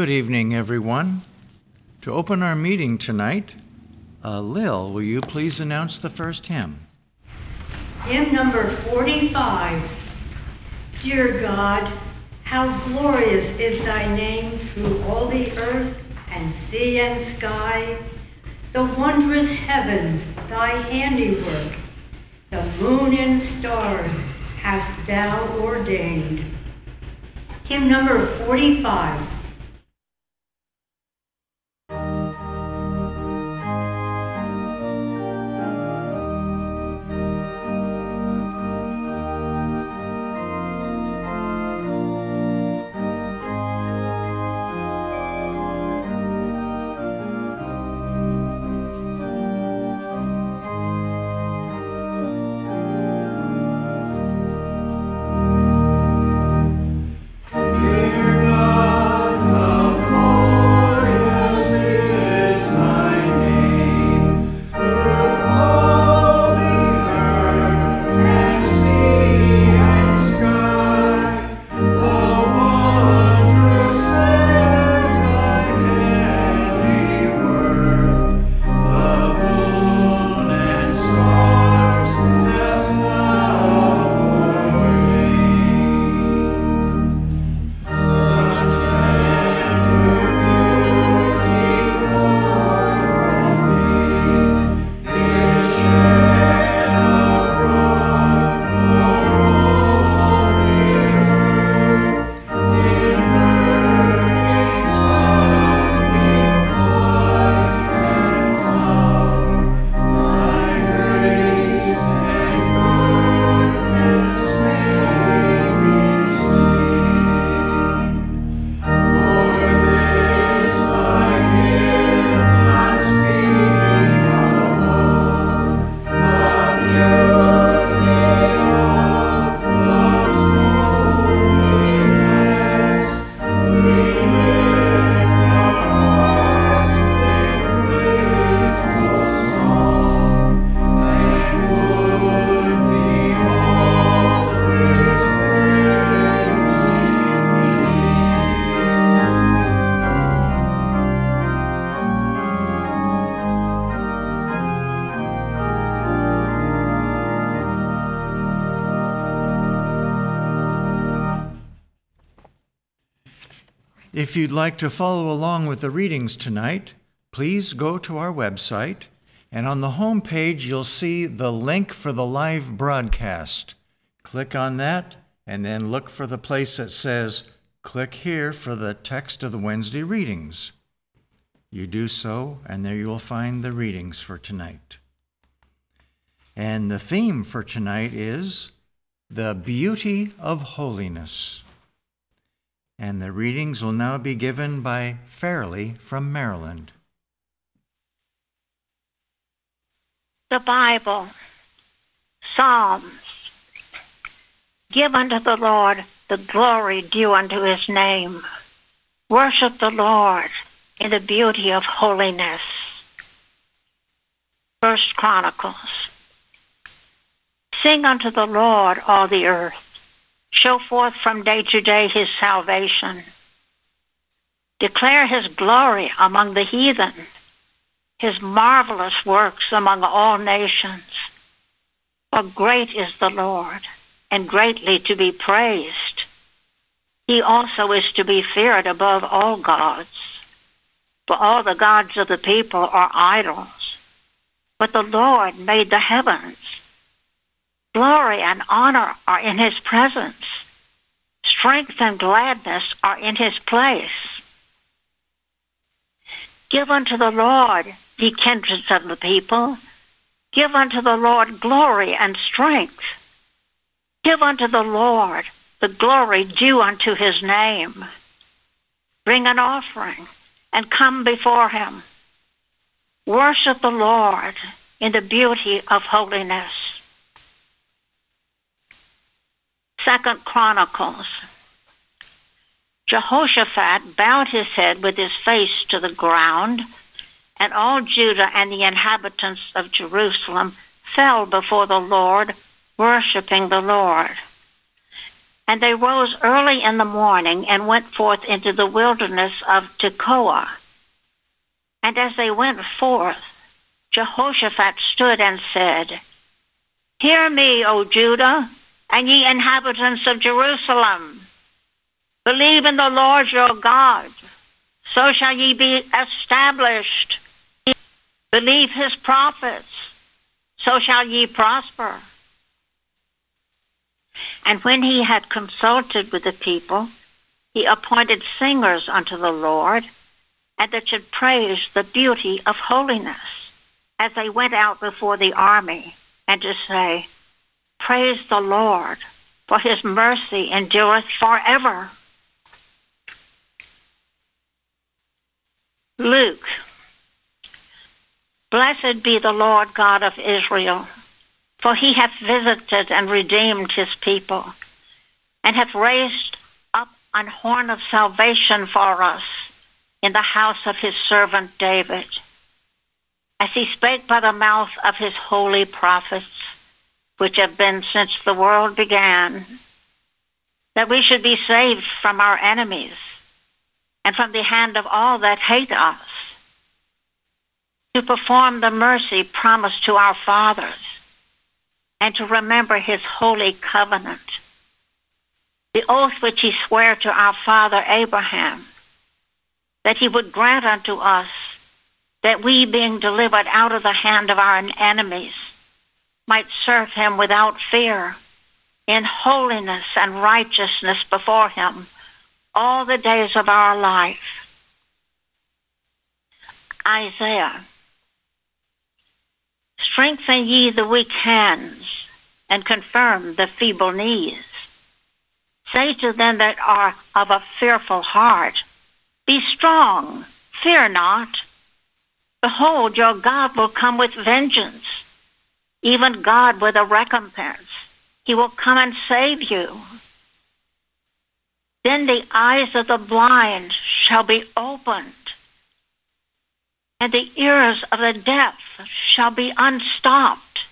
Good evening, everyone. To open our meeting tonight, uh, Lil, will you please announce the first hymn? Hymn number 45. Dear God, how glorious is thy name through all the earth and sea and sky, the wondrous heavens, thy handiwork, the moon and stars hast thou ordained. Hymn number 45. You'd like to follow along with the readings tonight, please go to our website, and on the home page, you'll see the link for the live broadcast. Click on that, and then look for the place that says, Click here for the text of the Wednesday readings. You do so, and there you will find the readings for tonight. And the theme for tonight is the beauty of holiness. And the readings will now be given by Fairley from Maryland. The Bible, Psalms. Give unto the Lord the glory due unto his name. Worship the Lord in the beauty of holiness. First Chronicles. Sing unto the Lord all the earth show forth from day to day his salvation. Declare his glory among the heathen, his marvelous works among all nations. For great is the Lord, and greatly to be praised. He also is to be feared above all gods. For all the gods of the people are idols, but the Lord made the heavens. Glory and honor are in his presence. Strength and gladness are in his place. Give unto the Lord, ye kindreds of the people. Give unto the Lord glory and strength. Give unto the Lord the glory due unto his name. Bring an offering and come before him. Worship the Lord in the beauty of holiness. Second Chronicles. Jehoshaphat bowed his head with his face to the ground, and all Judah and the inhabitants of Jerusalem fell before the Lord, worshiping the Lord. And they rose early in the morning and went forth into the wilderness of Tekoa. And as they went forth, Jehoshaphat stood and said, Hear me, O Judah, and ye inhabitants of Jerusalem. Believe in the Lord your God, so shall ye be established. Believe his prophets, so shall ye prosper. And when he had consulted with the people, he appointed singers unto the Lord, and that should praise the beauty of holiness, as they went out before the army, and to say, Praise the Lord, for his mercy endureth forever. Luke. Blessed be the Lord God of Israel for he hath visited and redeemed his people, and hath raised up an horn of salvation for us in the house of his servant David, as he spake by the mouth of his holy prophets, which have been since the world began, that we should be saved from our enemies and from the hand of all that hate us, to perform the mercy promised to our fathers and to remember his holy covenant, the oath which he sware to our father Abraham, that he would grant unto us that we, being delivered out of the hand of our enemies, might serve him without fear, in holiness and righteousness before him all the days of our life. Isaiah. Strengthen ye the weak hands, and confirm the feeble knees. Say to them that are of a fearful heart, Be strong, fear not. Behold, your God will come with vengeance, even God with a recompense. He will come and save you. Then the eyes of the blind shall be opened and the ears of the deaf shall be unstopped.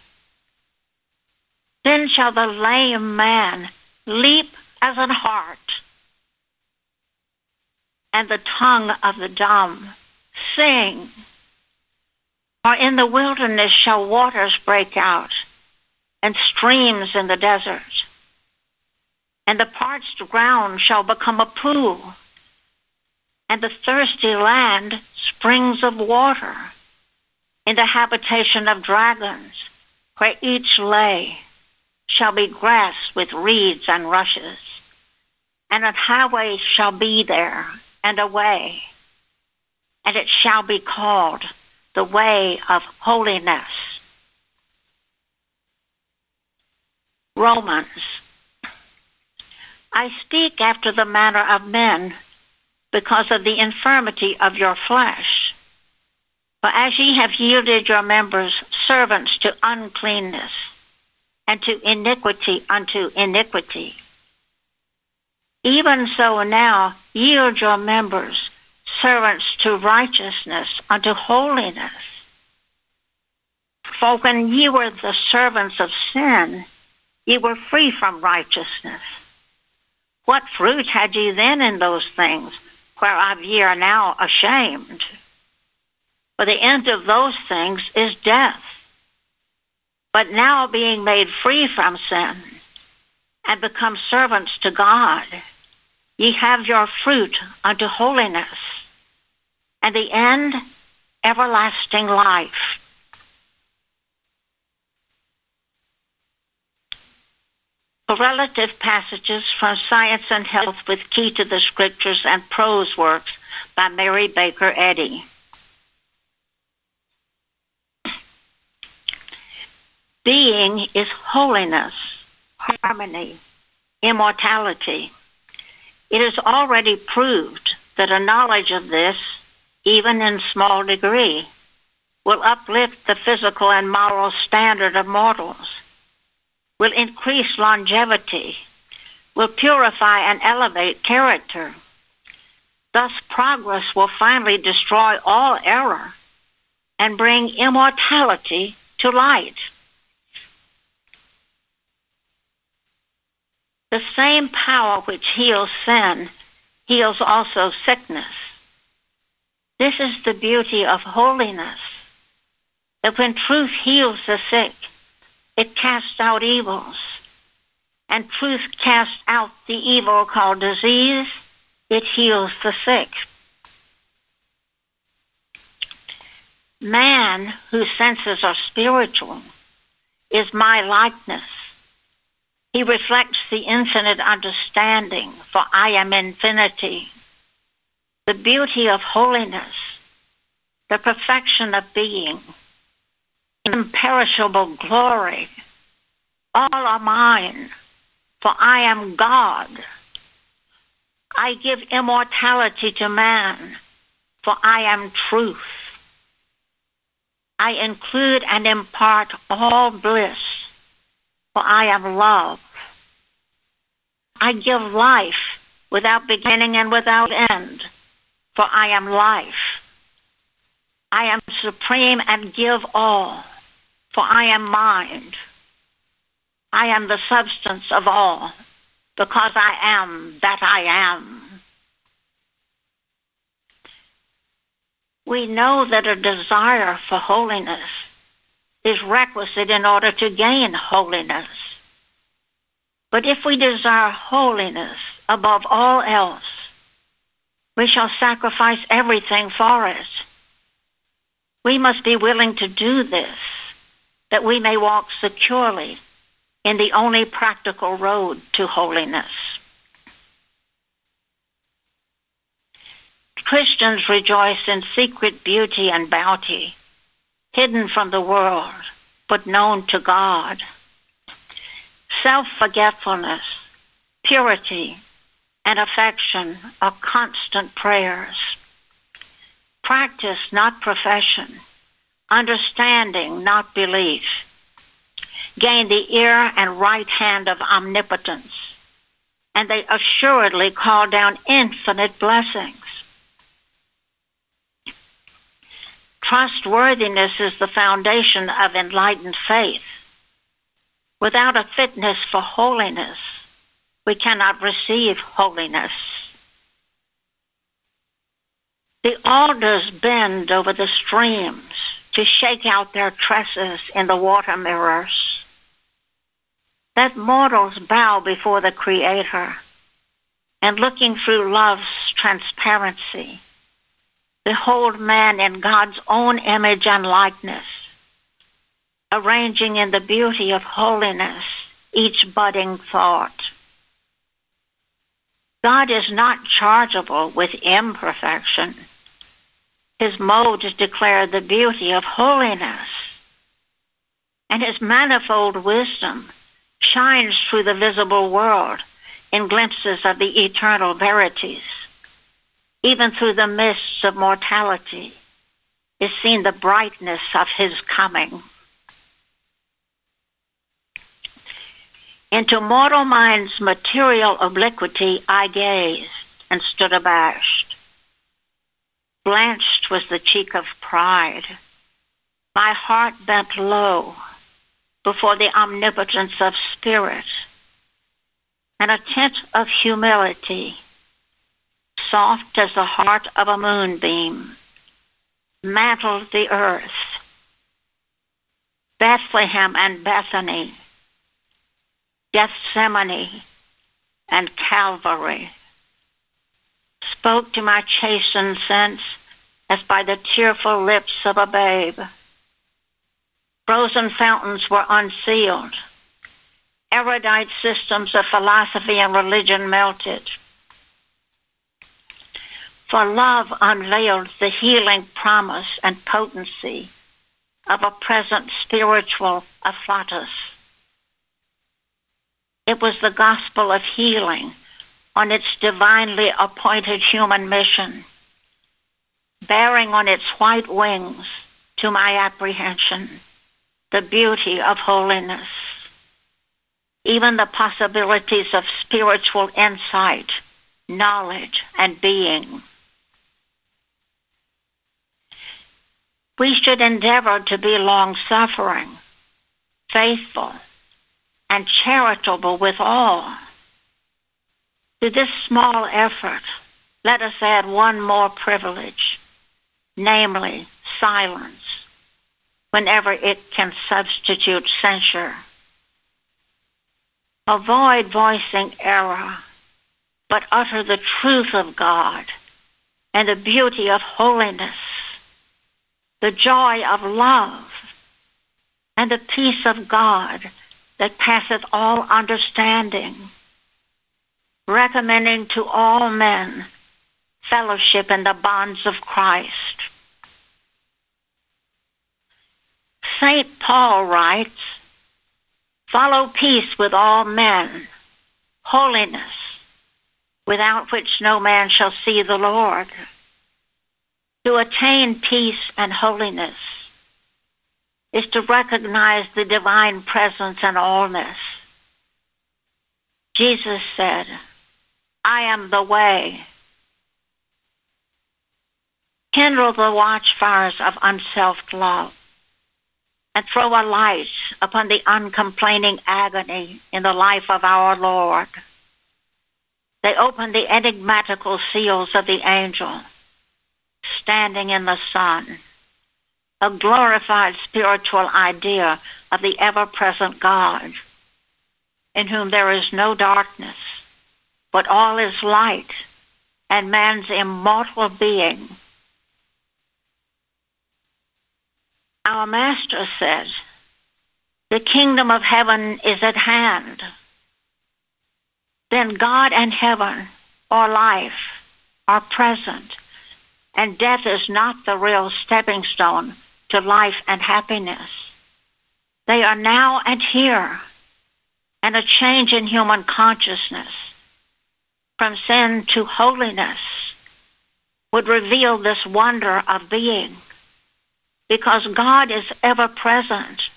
Then shall the lame man leap as an hart, and the tongue of the dumb sing. For in the wilderness shall waters break out, and streams in the desert, and the parched ground shall become a pool. And the thirsty land springs of water, in the habitation of dragons, where each lay shall be grass with reeds and rushes, and an highway shall be there, and a way, and it shall be called the way of holiness. Romans. I speak after the manner of men because of the infirmity of your flesh. For as ye have yielded your members servants to uncleanness, and to iniquity unto iniquity, even so now yield your members servants to righteousness unto holiness. For when ye were the servants of sin, ye were free from righteousness. What fruit had ye then in those things? whereof ye are now ashamed. For the end of those things is death. But now being made free from sin and become servants to God, ye have your fruit unto holiness, and the end everlasting life. Correlative passages from Science and Health with Key to the Scriptures and Prose Works by Mary Baker Eddy. Being is holiness, harmony, immortality. It is already proved that a knowledge of this, even in small degree, will uplift the physical and moral standard of mortals will increase longevity, will purify and elevate character. Thus, progress will finally destroy all error and bring immortality to light. The same power which heals sin heals also sickness. This is the beauty of holiness. That when truth heals the sick, it casts out evils. And truth casts out the evil called disease, it heals the sick. Man whose senses are spiritual is my likeness. He reflects the infinite understanding, for I am infinity. The beauty of holiness, the perfection of being, imperishable glory, all are mine, for I am God. I give immortality to man, for I am truth. I include and impart all bliss, for I am love. I give life without beginning and without end, for I am life. I am supreme and give all, for I am mind. I am the substance of all, because I am that I am. we know that a desire for holiness is requisite in order to gain holiness. But if we desire holiness above all else, we shall sacrifice everything for it. We must be willing to do this that we may walk securely in the only practical road to holiness. Christians rejoice in secret beauty and bounty, hidden from the world, but known to God. Self forgetfulness, purity, and affection are constant prayers. Practice, not profession. Understanding, not belief. Gain the ear and right hand of omnipotence, and they assuredly call down infinite blessings. Trustworthiness is the foundation of enlightened faith. Without a fitness for holiness, we cannot receive holiness. The alders bend over the streams to shake out their tresses in the water mirrors. Let mortals bow before the Creator and looking through love's transparency Behold man in God's own image and likeness, arranging in the beauty of holiness each budding thought. God is not chargeable with imperfection. His modes declare the beauty of holiness, and his manifold wisdom shines through the visible world in glimpses of the eternal verities even through the mists of mortality, is seen the brightness of his coming. Into mortal mind's material obliquity I gazed and stood abashed. Blanched was the cheek of pride. My heart bent low before the omnipotence of spirit, and a tint of humility soft as the heart of a moonbeam, mantled the earth. Bethlehem and Bethany, Gethsemane and Calvary, spoke to my chastened sense as by the tearful lips of a babe. Frozen fountains were unsealed. Erudite systems of philosophy and religion melted for love unveiled the healing promise and potency of a present spiritual afflatus. It was the gospel of healing on its divinely appointed human mission, bearing on its white wings to my apprehension the beauty of holiness, even the possibilities of spiritual insight, knowledge, and being. we should endeavor to be long suffering, faithful, and charitable with all, To this small effort, let us add one more privilege, namely silence, whenever it can substitute censure. Avoid voicing error, but utter the truth of God and the beauty of holiness, the joy of love, and the peace of God that passeth all understanding, recommending to all men fellowship in the bonds of Christ. St. Paul writes, Follow peace with all men, holiness, without which no man shall see the Lord. To attain peace and holiness is to recognize the divine presence and allness. Jesus said, I am the way. Kindle the watchfires of unselfed love and throw a light upon the uncomplaining agony in the life of our Lord. They open the enigmatical seals of the angel, standing in the sun, a glorified spiritual idea of the ever present God, in whom there is no darkness, but all is light, and man's immortal being. Our Master says, The kingdom of heaven is at hand then God and heaven or life are present, and death is not the real stepping stone to life and happiness. They are now and here, and a change in human consciousness from sin to holiness would reveal this wonder of being, because God is ever present.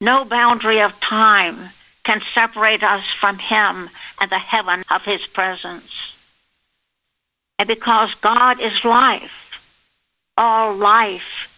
No boundary of time can separate us from Him and the heaven of His presence. And because God is life, all life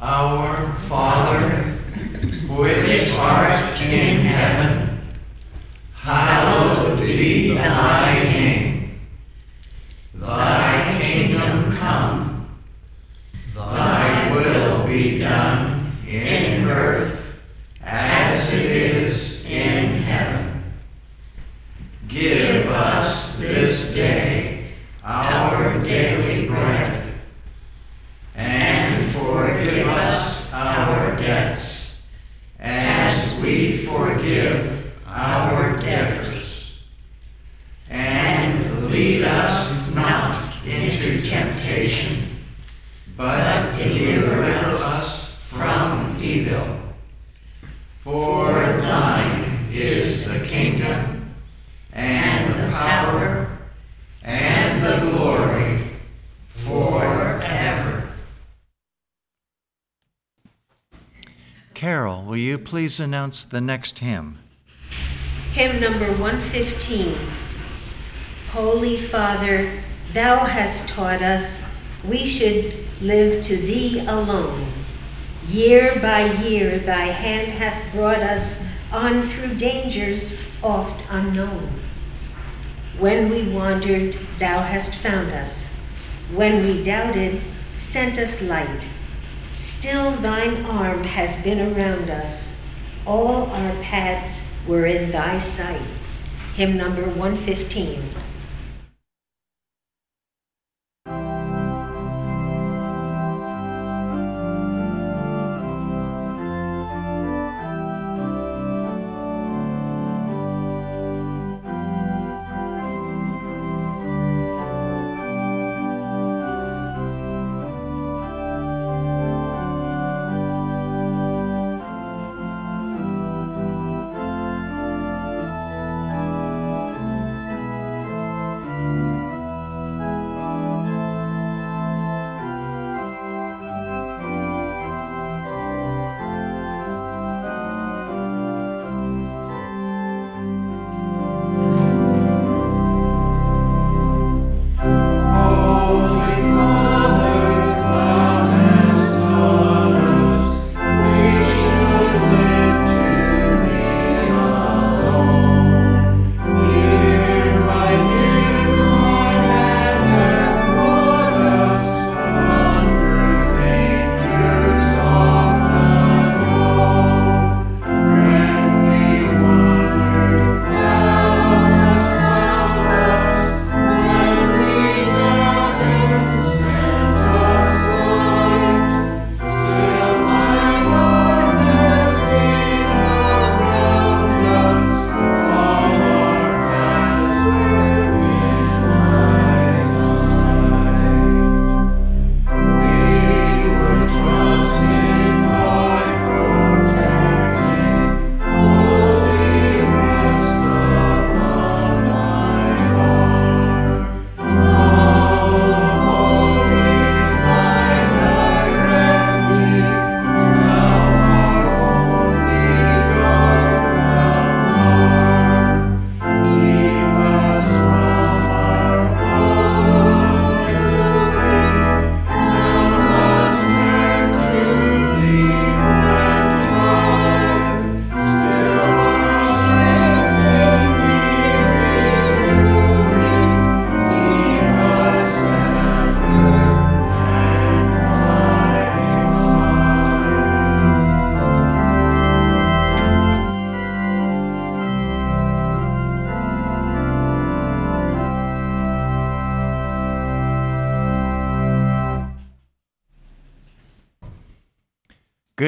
Our Father, which art in heaven, hallowed be thy please announce the next hymn? Hymn number 115. Holy Father, thou hast taught us we should live to thee alone. Year by year thy hand hath brought us on through dangers oft unknown. When we wandered, thou hast found us. When we doubted, sent us light. Still thine arm has been around us. All our paths were in thy sight. Hymn number 115.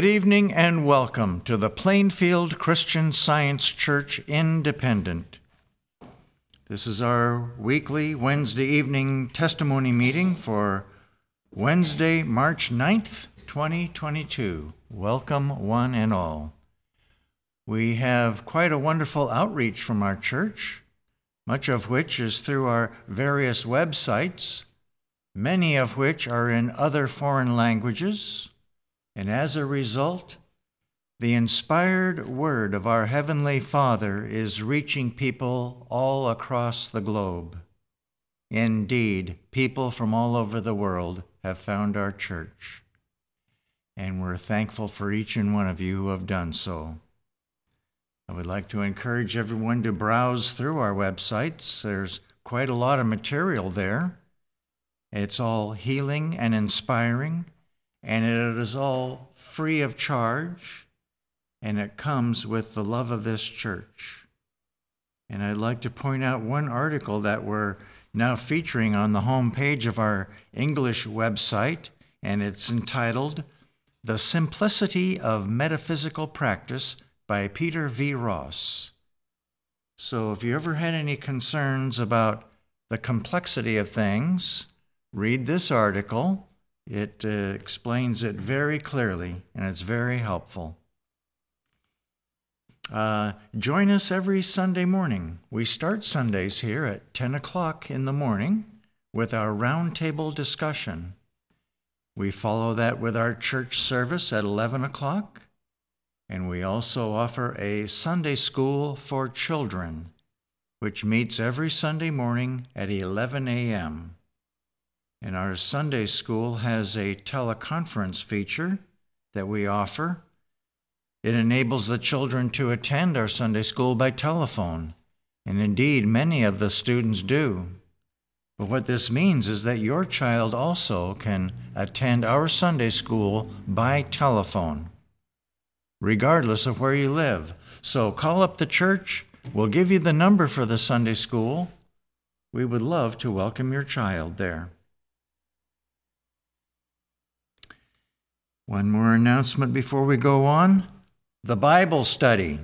Good evening and welcome to the Plainfield Christian Science Church Independent. This is our weekly Wednesday evening testimony meeting for Wednesday, March 9th, 2022. Welcome, one and all. We have quite a wonderful outreach from our church, much of which is through our various websites, many of which are in other foreign languages and as a result, the inspired word of our Heavenly Father is reaching people all across the globe. Indeed, people from all over the world have found our church, and we're thankful for each and one of you who have done so. I would like to encourage everyone to browse through our websites. There's quite a lot of material there. It's all healing and inspiring and it is all free of charge, and it comes with the love of this church. And I'd like to point out one article that we're now featuring on the home page of our English website, and it's entitled The Simplicity of Metaphysical Practice by Peter V. Ross. So if you ever had any concerns about the complexity of things, read this article it uh, explains it very clearly and it's very helpful. Uh, join us every Sunday morning. We start Sundays here at 10 o'clock in the morning with our roundtable discussion. We follow that with our church service at 11 o'clock, and we also offer a Sunday school for children, which meets every Sunday morning at 11 a.m. And our Sunday school has a teleconference feature that we offer. It enables the children to attend our Sunday school by telephone, and indeed, many of the students do. But what this means is that your child also can attend our Sunday school by telephone, regardless of where you live. So call up the church. We'll give you the number for the Sunday school. We would love to welcome your child there. One more announcement before we go on the Bible study.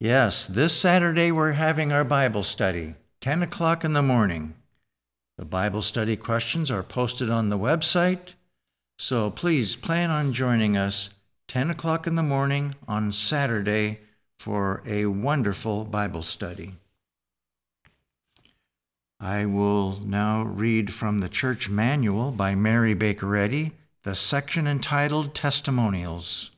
Yes, this Saturday we're having our Bible study, 10 o'clock in the morning. The Bible study questions are posted on the website, so please plan on joining us 10 o'clock in the morning on Saturday for a wonderful Bible study. I will now read from the Church Manual by Mary Baker Eddy the section entitled Testimonials.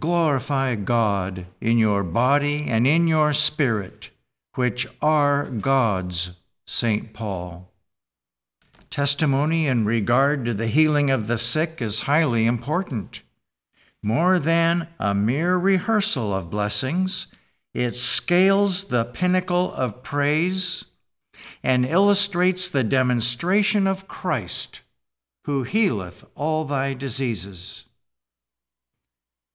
Glorify God in your body and in your spirit, which are God's, St. Paul. Testimony in regard to the healing of the sick is highly important. More than a mere rehearsal of blessings, it scales the pinnacle of praise and illustrates the demonstration of Christ who healeth all thy diseases.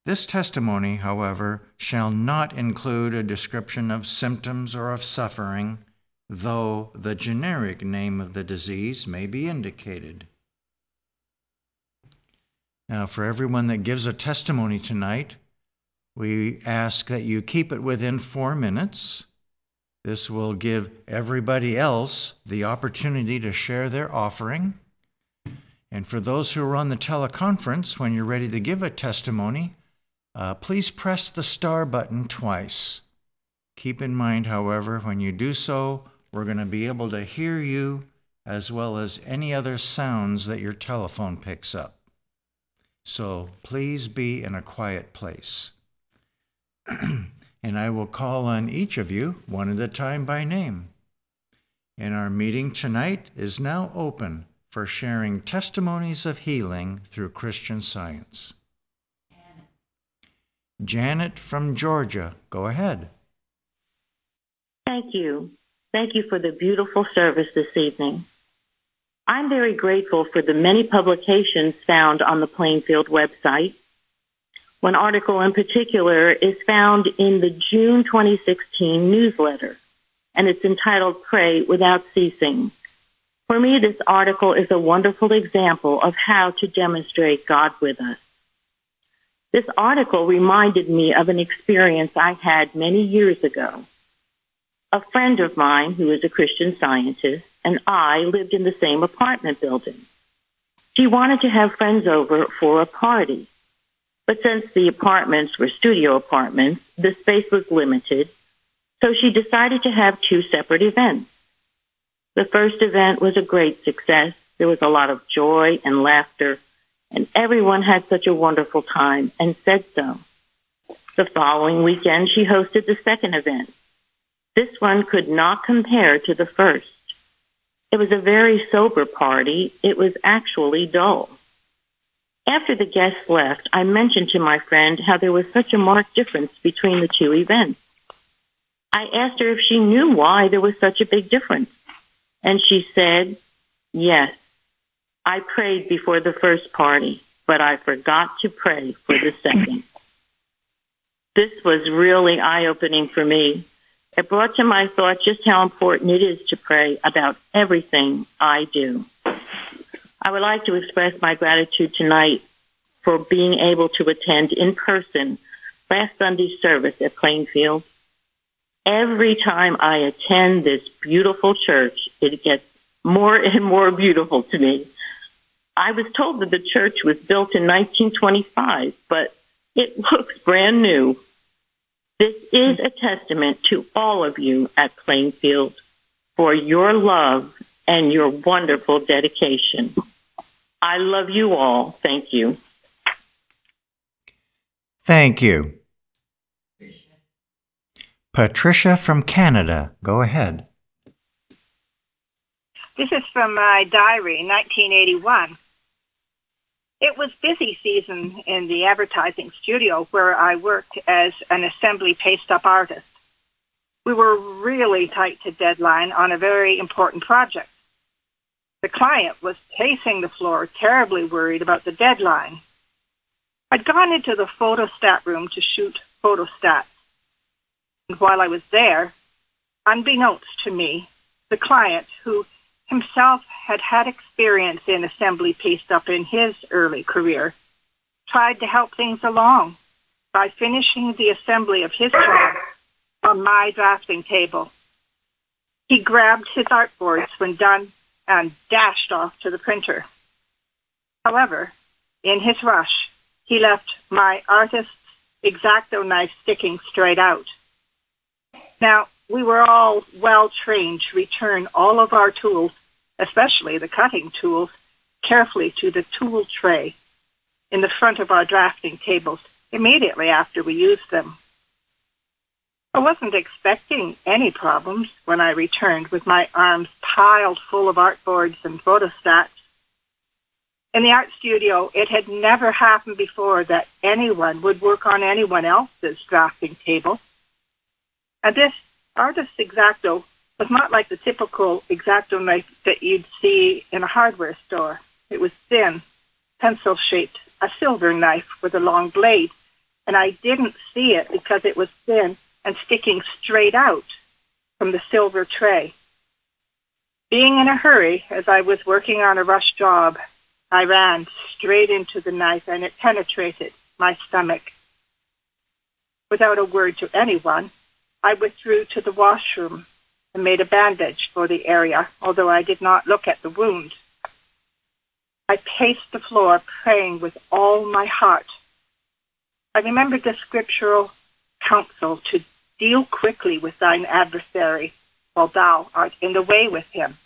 This testimony, however, shall not include a description of symptoms or of suffering, though the generic name of the disease may be indicated. Now, for everyone that gives a testimony tonight, we ask that you keep it within four minutes. This will give everybody else the opportunity to share their offering. And for those who are on the teleconference, when you're ready to give a testimony, uh, please press the star button twice. Keep in mind, however, when you do so, we're going to be able to hear you as well as any other sounds that your telephone picks up. So please be in a quiet place. and I will call on each of you one at a time by name. And our meeting tonight is now open for sharing testimonies of healing through Christian science. Janet, from Georgia, go ahead. Thank you. Thank you for the beautiful service this evening. I'm very grateful for the many publications found on the Plainfield website. One article in particular is found in the June 2016 newsletter, and it's entitled Pray Without Ceasing for me, this article is a wonderful example of how to demonstrate God with us. This article reminded me of an experience I had many years ago. A friend of mine who is a Christian scientist and I lived in the same apartment building. She wanted to have friends over for a party. But since the apartments were studio apartments, the space was limited, so she decided to have two separate events. The first event was a great success. There was a lot of joy and laughter and everyone had such a wonderful time and said so. The following weekend, she hosted the second event. This one could not compare to the first. It was a very sober party. It was actually dull. After the guests left, I mentioned to my friend how there was such a marked difference between the two events. I asked her if she knew why there was such a big difference. And she said, yes, I prayed before the first party, but I forgot to pray for the second. This was really eye opening for me. It brought to my thought just how important it is to pray about everything I do. I would like to express my gratitude tonight for being able to attend in person last Sunday's service at Plainfield. Every time I attend this beautiful church, it gets more and more beautiful to me. I was told that the church was built in 1925, but it looks brand new. This is a testament to all of you at Plainfield for your love and your wonderful dedication. I love you all. Thank you. Thank you. Patricia from Canada, go ahead. This is from my diary, 1981. It was busy season in the advertising studio where I worked as an assembly paste up artist. We were really tight to deadline on a very important project. The client was pacing the floor, terribly worried about the deadline. I'd gone into the photostat room to shoot photostats. And while I was there, unbeknownst to me, the client, who himself had had experience in assembly paste up in his early career, tried to help things along by finishing the assembly of his job on my drafting table. He grabbed his artboards when done and dashed off to the printer. However, in his rush, he left my artist's X-Acto knife sticking straight out. Now, we were all well trained to return all of our tools, especially the cutting tools, carefully to the tool tray in the front of our drafting tables immediately after we used them. I wasn't expecting any problems when I returned with my arms piled full of artboards and photostats. In the art studio, it had never happened before that anyone would work on anyone else's drafting table. And this Artist X-Acto was not like the typical X-Acto knife that you'd see in a hardware store. It was thin, pencil-shaped, a silver knife with a long blade, and I didn't see it because it was thin and sticking straight out from the silver tray. Being in a hurry as I was working on a rush job, I ran straight into the knife and it penetrated my stomach. Without a word to anyone, I withdrew to the washroom and made a bandage for the area, although I did not look at the wound. I paced the floor, praying with all my heart. I remembered the scriptural counsel to deal quickly with thine adversary while thou art in the way with him.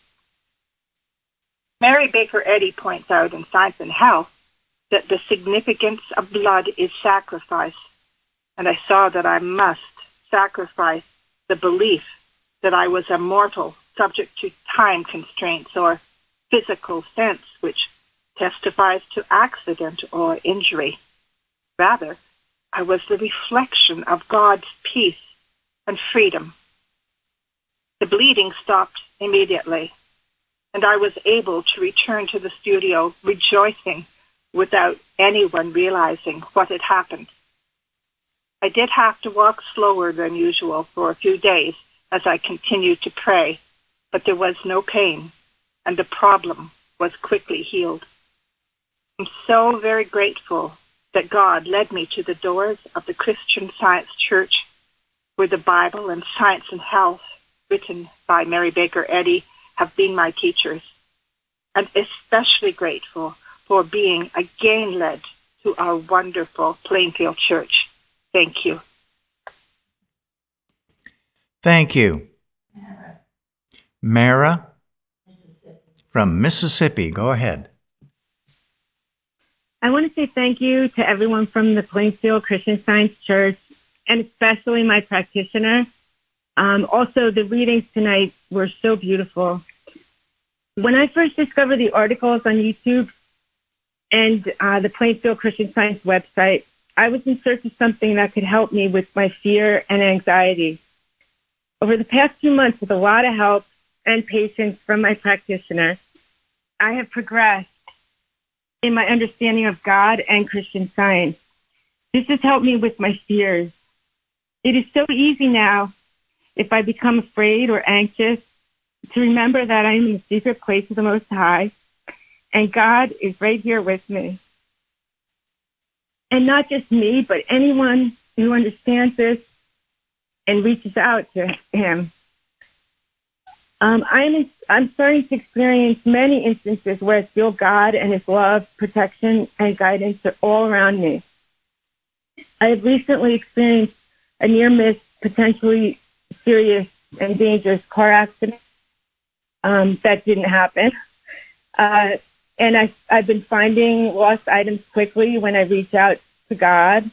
Mary Baker Eddy points out in Science and Health that the significance of blood is sacrifice, and I saw that I must sacrifice the belief that I was a mortal subject to time constraints or physical sense, which testifies to accident or injury. Rather, I was the reflection of God's peace and freedom. The bleeding stopped immediately, and I was able to return to the studio rejoicing without anyone realizing what had happened. I did have to walk slower than usual for a few days as I continued to pray, but there was no pain, and the problem was quickly healed. I'm so very grateful that God led me to the doors of the Christian Science Church, where the Bible and Science and Health, written by Mary Baker Eddy, have been my teachers. And especially grateful for being again led to our wonderful Plainfield Church. Thank you. Thank you. Mara from Mississippi. Go ahead. I want to say thank you to everyone from the Plainfield Christian Science Church and especially my practitioner. Um, also, the readings tonight were so beautiful. When I first discovered the articles on YouTube and uh, the Plainfield Christian Science website, I was in search of something that could help me with my fear and anxiety. Over the past few months, with a lot of help and patience from my practitioner, I have progressed in my understanding of God and Christian science. This has helped me with my fears. It is so easy now, if I become afraid or anxious, to remember that I am in the secret place of the Most High and God is right here with me. And not just me, but anyone who understands this and reaches out to him. Um, I'm I'm starting to experience many instances where I feel God and His love, protection, and guidance are all around me. I have recently experienced a near miss, potentially serious and dangerous car accident. Um, that didn't happen. Uh, and I, I've been finding lost items quickly when I reach out to God,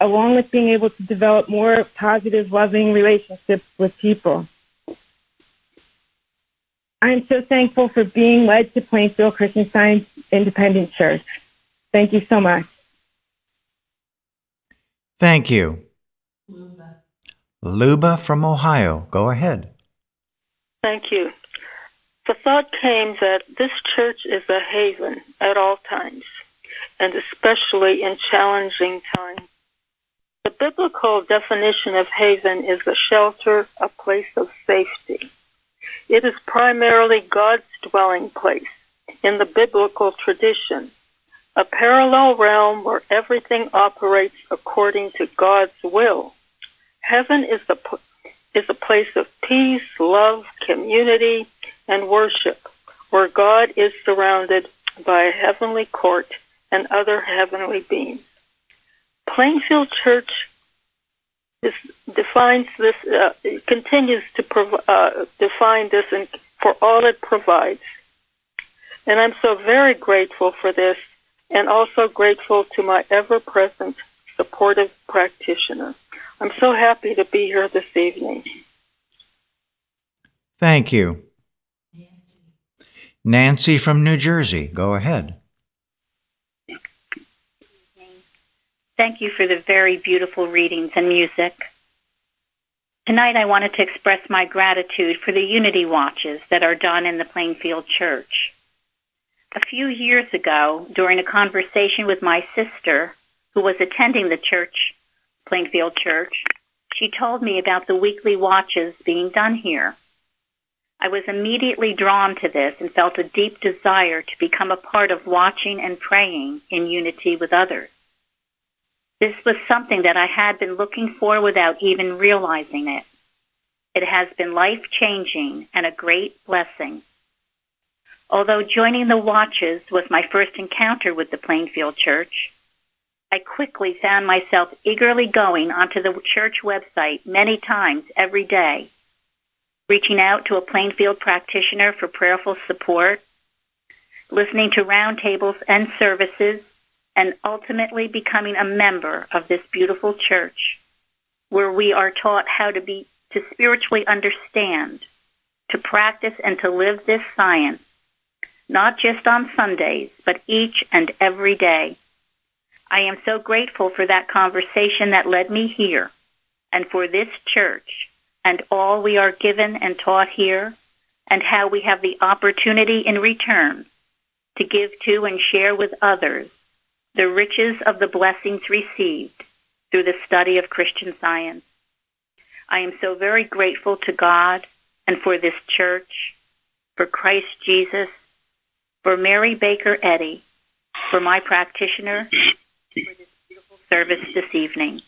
along with being able to develop more positive, loving relationships with people. I'm so thankful for being led to Plainfield Christian Science Independent Church. Thank you so much. Thank you. Luba. Luba from Ohio. Go ahead. Thank you. The thought came that this church is a haven at all times, and especially in challenging times. The biblical definition of haven is a shelter, a place of safety. It is primarily God's dwelling place in the biblical tradition, a parallel realm where everything operates according to God's will. Heaven is the is a place of peace, love, community, and worship, where God is surrounded by a heavenly court and other heavenly beings. Plainfield Church is, defines this, uh, continues to prov- uh, define this and for all it provides. And I'm so very grateful for this and also grateful to my ever present supportive practitioner. I'm so happy to be here this evening. Thank you. Nancy, Nancy from New Jersey, go ahead. Thank you for the very beautiful readings and music. Tonight, I wanted to express my gratitude for the Unity Watches that are done in the Plainfield Church. A few years ago, during a conversation with my sister, who was attending the church Plainfield Church, she told me about the weekly watches being done here. I was immediately drawn to this and felt a deep desire to become a part of watching and praying in unity with others. This was something that I had been looking for without even realizing it. It has been life changing and a great blessing. Although joining the watches was my first encounter with the Plainfield Church, I quickly found myself eagerly going onto the church website many times every day, reaching out to a Plainfield practitioner for prayerful support, listening to roundtables and services, and ultimately becoming a member of this beautiful church where we are taught how to be to spiritually understand, to practice and to live this science, not just on Sundays, but each and every day. I am so grateful for that conversation that led me here and for this church and all we are given and taught here and how we have the opportunity in return to give to and share with others the riches of the blessings received through the study of Christian science. I am so very grateful to God and for this church, for Christ Jesus, for Mary Baker Eddy, for my practitioner, for this beautiful service this evening.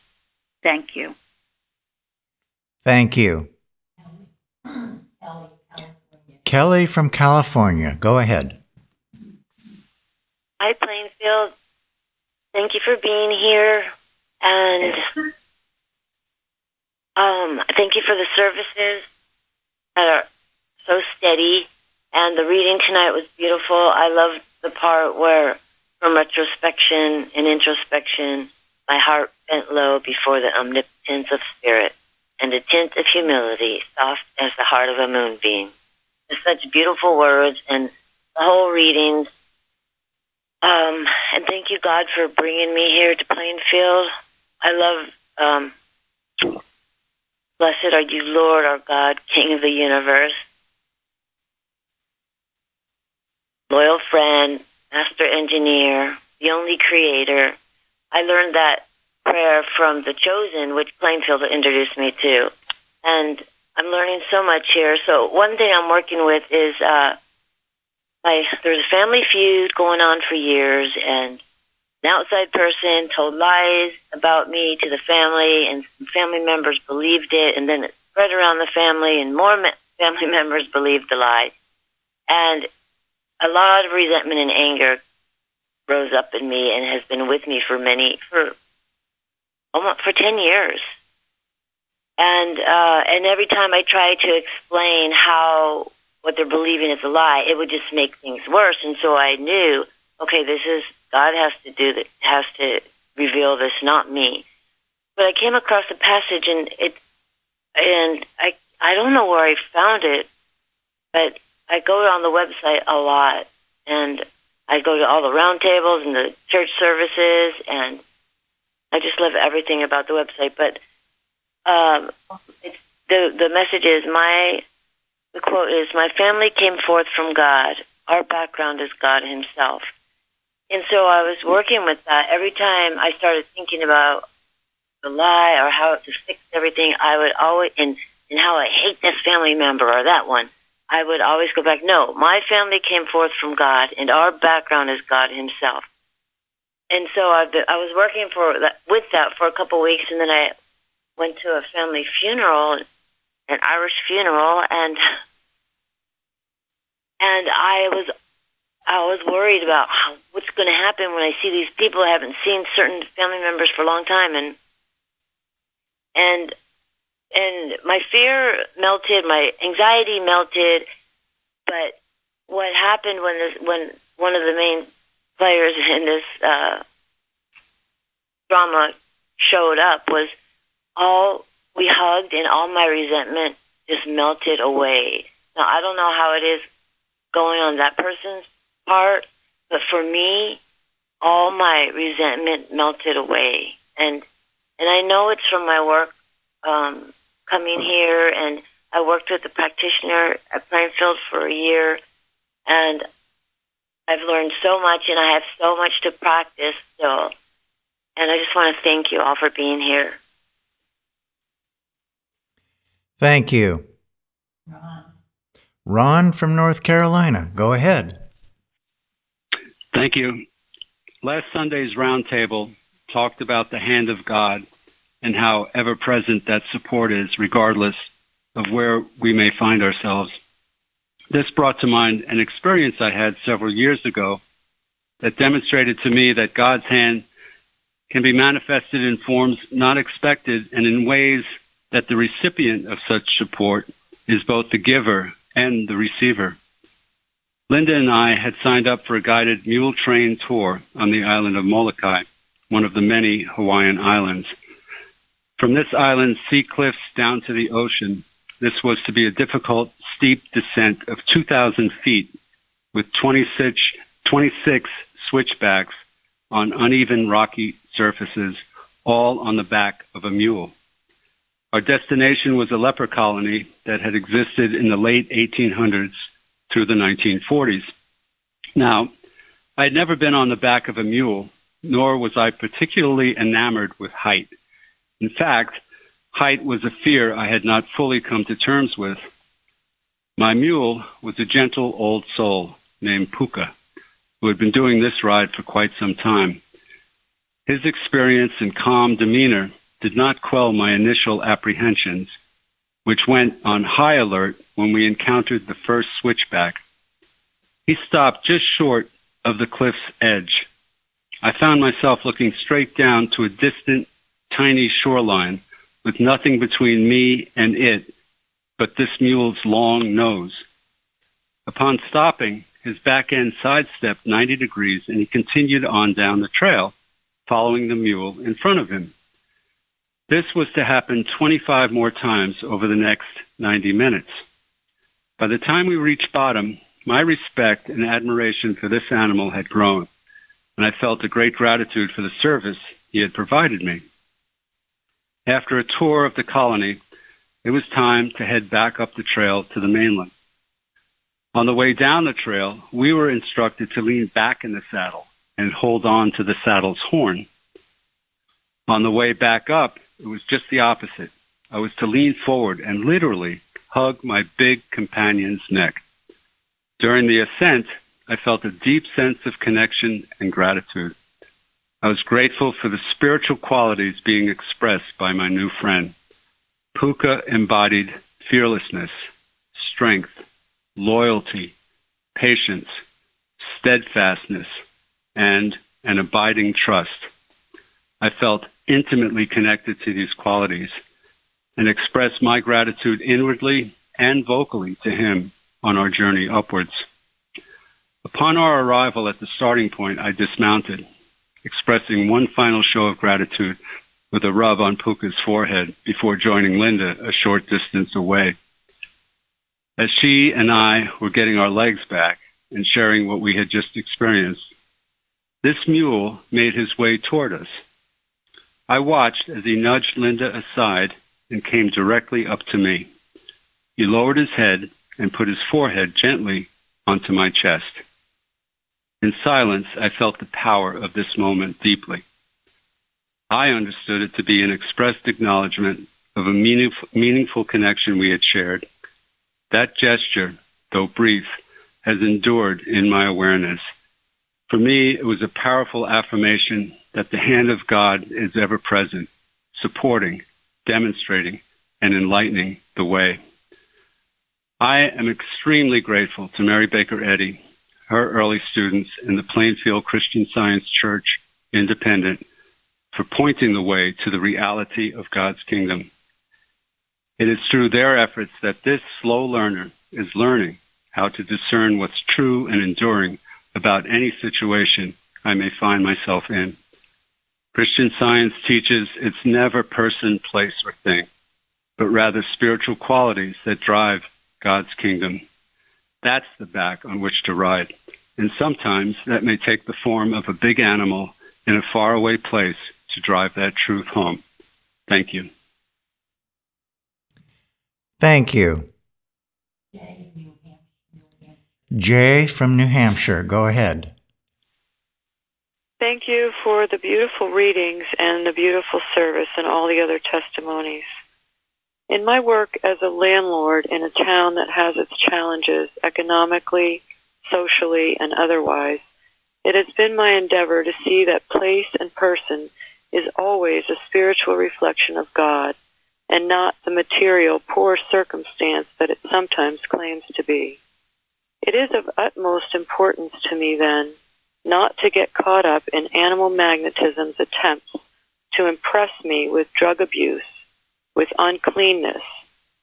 Thank you. Thank you. Kelly from California, go ahead. Hi, Plainfield. Thank you for being here. And um, thank you for the services that are so steady. And the reading tonight was beautiful. I loved the part where, from retrospection and introspection, my heart bent low before the omnipotence of spirit, and a tint of humility, soft as the heart of a moonbeam. There's such beautiful words, and the whole reading. Um, and thank you, God, for bringing me here to Plainfield. I love um, Blessed are you, Lord, our God, King of the universe. Loyal friend, master engineer, the only creator. I learned that prayer from The Chosen, which Plainfield introduced me to. And I'm learning so much here. So one thing I'm working with is uh, my there's a family feud going on for years, and an outside person told lies about me to the family, and family members believed it, and then it spread around the family, and more family members believed the lie, and a lot of resentment and anger rose up in me and has been with me for many for almost for ten years. And uh, and every time I try to explain how what they're believing is a lie, it would just make things worse. And so I knew, okay, this is God has to do that, has to reveal this, not me. But I came across a passage, and it, and I, I don't know where I found it, but I go on the website a lot, and I go to all the roundtables and the church services, and I just love everything about the website. But um, it's, the the message is my the quote is my family came forth from God. Our background is God Himself. And so I was working with that. Every time I started thinking about the lie or how to fix everything, I would always, and, and how I hate this family member or that one, I would always go back, no, my family came forth from God, and our background is God Himself. And so I've been, I was working for that, with that for a couple of weeks, and then I went to a family funeral, an Irish funeral, and and I was I was worried about what's going to happen when I see these people I haven't seen certain family members for a long time, and and and my fear melted, my anxiety melted, but what happened when this when one of the main players in this uh, drama showed up was all we hugged and all my resentment just melted away. Now I don't know how it is going on that person's part, but for me, all my resentment melted away, and and I know it's from my work um, coming here, and I worked with a practitioner at Plainfield for a year, and I've learned so much, and I have so much to practice still. And I just want to thank you all for being here. Thank you. Ron. Ron from North Carolina, go ahead. Thank you. Last Sunday's roundtable talked about the hand of God and how ever present that support is, regardless of where we may find ourselves. This brought to mind an experience I had several years ago that demonstrated to me that God's hand can be manifested in forms not expected and in ways that the recipient of such support is both the giver and the receiver. Linda and I had signed up for a guided mule train tour on the island of Molokai, one of the many Hawaiian islands. From this island's sea cliffs down to the ocean, this was to be a difficult, steep descent of 2,000 feet with 26, 26 switchbacks on uneven rocky surfaces, all on the back of a mule. Our destination was a leper colony that had existed in the late 1800s through the 1940s. Now, I had never been on the back of a mule, nor was I particularly enamored with height. In fact, height was a fear I had not fully come to terms with. My mule was a gentle old soul named Puka, who had been doing this ride for quite some time. His experience and calm demeanor did not quell my initial apprehensions, which went on high alert when we encountered the first switchback. He stopped just short of the cliff's edge. I found myself looking straight down to a distant, tiny shoreline with nothing between me and it but this mule's long nose. Upon stopping, his back end sidestepped 90 degrees and he continued on down the trail, following the mule in front of him. This was to happen 25 more times over the next 90 minutes. By the time we reached bottom, my respect and admiration for this animal had grown, and I felt a great gratitude for the service he had provided me. After a tour of the colony, it was time to head back up the trail to the mainland. On the way down the trail, we were instructed to lean back in the saddle and hold on to the saddle's horn. On the way back up, it was just the opposite. I was to lean forward and literally hug my big companion's neck. During the ascent, I felt a deep sense of connection and gratitude. I was grateful for the spiritual qualities being expressed by my new friend. Puka embodied fearlessness, strength, loyalty, patience, steadfastness, and an abiding trust. I felt intimately connected to these qualities and expressed my gratitude inwardly and vocally to him on our journey upwards. Upon our arrival at the starting point, I dismounted, expressing one final show of gratitude with a rub on Puka's forehead before joining Linda a short distance away. As she and I were getting our legs back and sharing what we had just experienced, this mule made his way toward us. I watched as he nudged Linda aside and came directly up to me. He lowered his head and put his forehead gently onto my chest. In silence, I felt the power of this moment deeply. I understood it to be an expressed acknowledgement of a meaningful, meaningful connection we had shared. That gesture, though brief, has endured in my awareness. For me, it was a powerful affirmation that the hand of God is ever present, supporting, demonstrating, and enlightening the way. I am extremely grateful to Mary Baker Eddy, her early students, in the Plainfield Christian Science Church Independent for pointing the way to the reality of God's kingdom. It is through their efforts that this slow learner is learning how to discern what's true and enduring about any situation I may find myself in. Christian science teaches it's never person, place, or thing, but rather spiritual qualities that drive God's kingdom. That's the back on which to ride. And sometimes that may take the form of a big animal in a faraway place to drive that truth home. Thank you. Thank you. Jay from New Hampshire, go ahead. Thank you for the beautiful readings and the beautiful service and all the other testimonies. In my work as a landlord in a town that has its challenges economically, socially, and otherwise, it has been my endeavor to see that place and person is always a spiritual reflection of God and not the material poor circumstance that it sometimes claims to be. It is of utmost importance to me, then, not to get caught up in animal magnetism's attempts to impress me with drug abuse with uncleanness,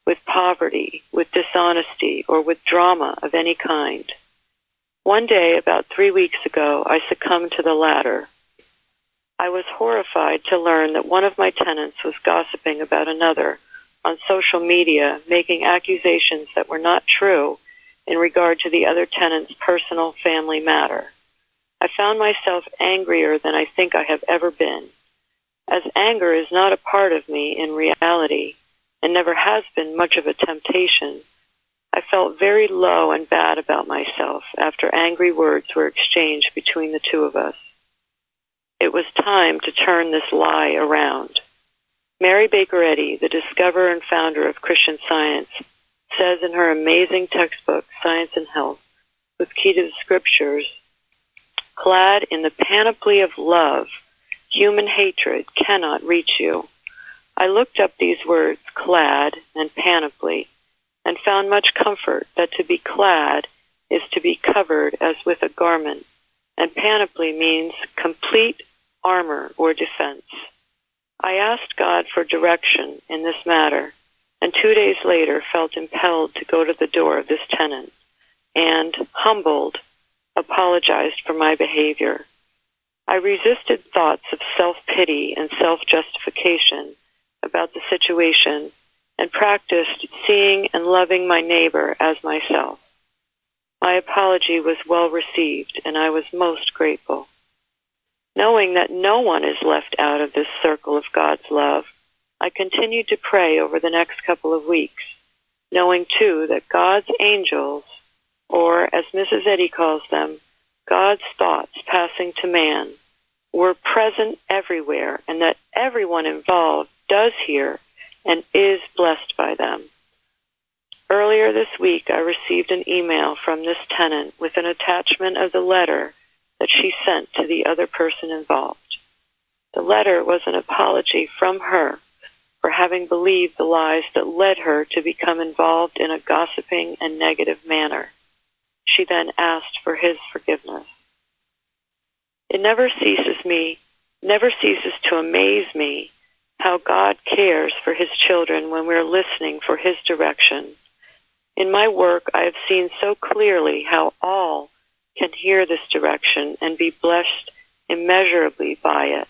with poverty, with dishonesty, or with drama of any kind. One day, about three weeks ago, I succumbed to the latter. I was horrified to learn that one of my tenants was gossiping about another on social media, making accusations that were not true in regard to the other tenant's personal family matter. I found myself angrier than I think I have ever been as anger is not a part of me in reality and never has been much of a temptation, I felt very low and bad about myself after angry words were exchanged between the two of us. It was time to turn this lie around. Mary Baker Eddy, the discoverer and founder of Christian Science, says in her amazing textbook, Science and Health, with key to the scriptures, clad in the panoply of love, human hatred cannot reach you. I looked up these words, clad and panoply, and found much comfort that to be clad is to be covered as with a garment, and panoply means complete armor or defense. I asked God for direction in this matter, and two days later felt impelled to go to the door of this tenant, and, humbled, apologized for my behavior. I resisted thoughts of self pity and self justification about the situation and practiced seeing and loving my neighbor as myself. My apology was well received, and I was most grateful. Knowing that no one is left out of this circle of God's love, I continued to pray over the next couple of weeks, knowing too that God's angels, or as Mrs. Eddy calls them, God's thoughts passing to man, were present everywhere and that everyone involved does hear and is blessed by them. Earlier this week, I received an email from this tenant with an attachment of the letter that she sent to the other person involved. The letter was an apology from her for having believed the lies that led her to become involved in a gossiping and negative manner. She then asked for his forgiveness. It never ceases me, never ceases to amaze me how God cares for his children when we're listening for his direction. In my work, I have seen so clearly how all can hear this direction and be blessed immeasurably by it.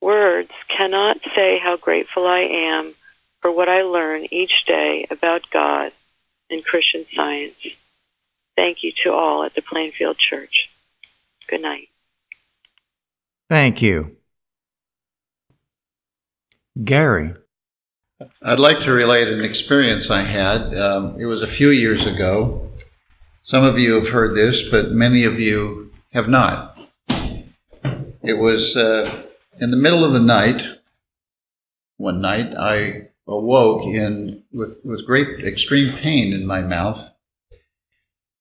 Words cannot say how grateful I am for what I learn each day about God and Christian science. Thank you to all at the Plainfield Church. Good night. Thank you. Gary. I'd like to relate an experience I had. Um, it was a few years ago. Some of you have heard this, but many of you have not. It was uh, in the middle of the night. One night, I awoke in with with great extreme pain in my mouth,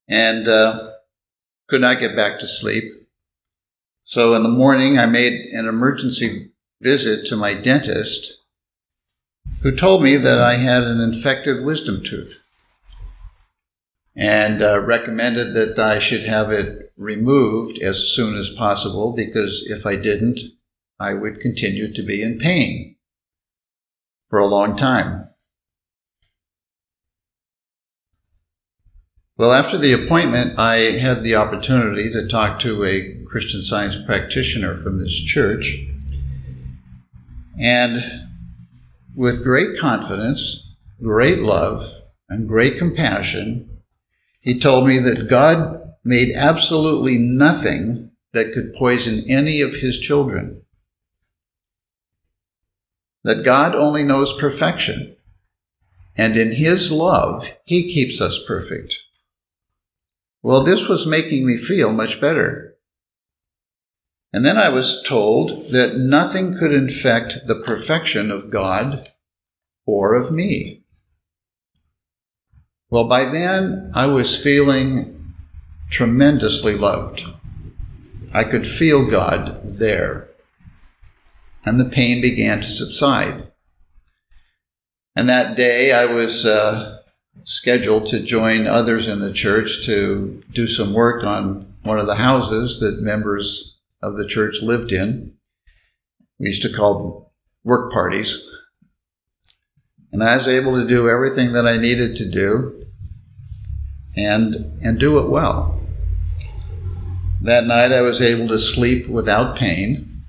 and uh, could not get back to sleep. So in the morning, I made an emergency visit to my dentist, who told me that I had an infected wisdom tooth and uh, recommended that I should have it removed as soon as possible because if I didn't, I would continue to be in pain for a long time. Well, after the appointment, I had the opportunity to talk to a Christian science practitioner from this church and with great confidence, great love, and great compassion, he told me that God made absolutely nothing that could poison any of his children. That God only knows perfection, and in his love, he keeps us perfect. Well, this was making me feel much better. And then I was told that nothing could infect the perfection of God or of me. Well, by then I was feeling tremendously loved. I could feel God there. And the pain began to subside. And that day I was uh, scheduled to join others in the church to do some work on one of the houses that members of the church lived in. We used to call them work parties. And I was able to do everything that I needed to do and, and do it well. That night I was able to sleep without pain.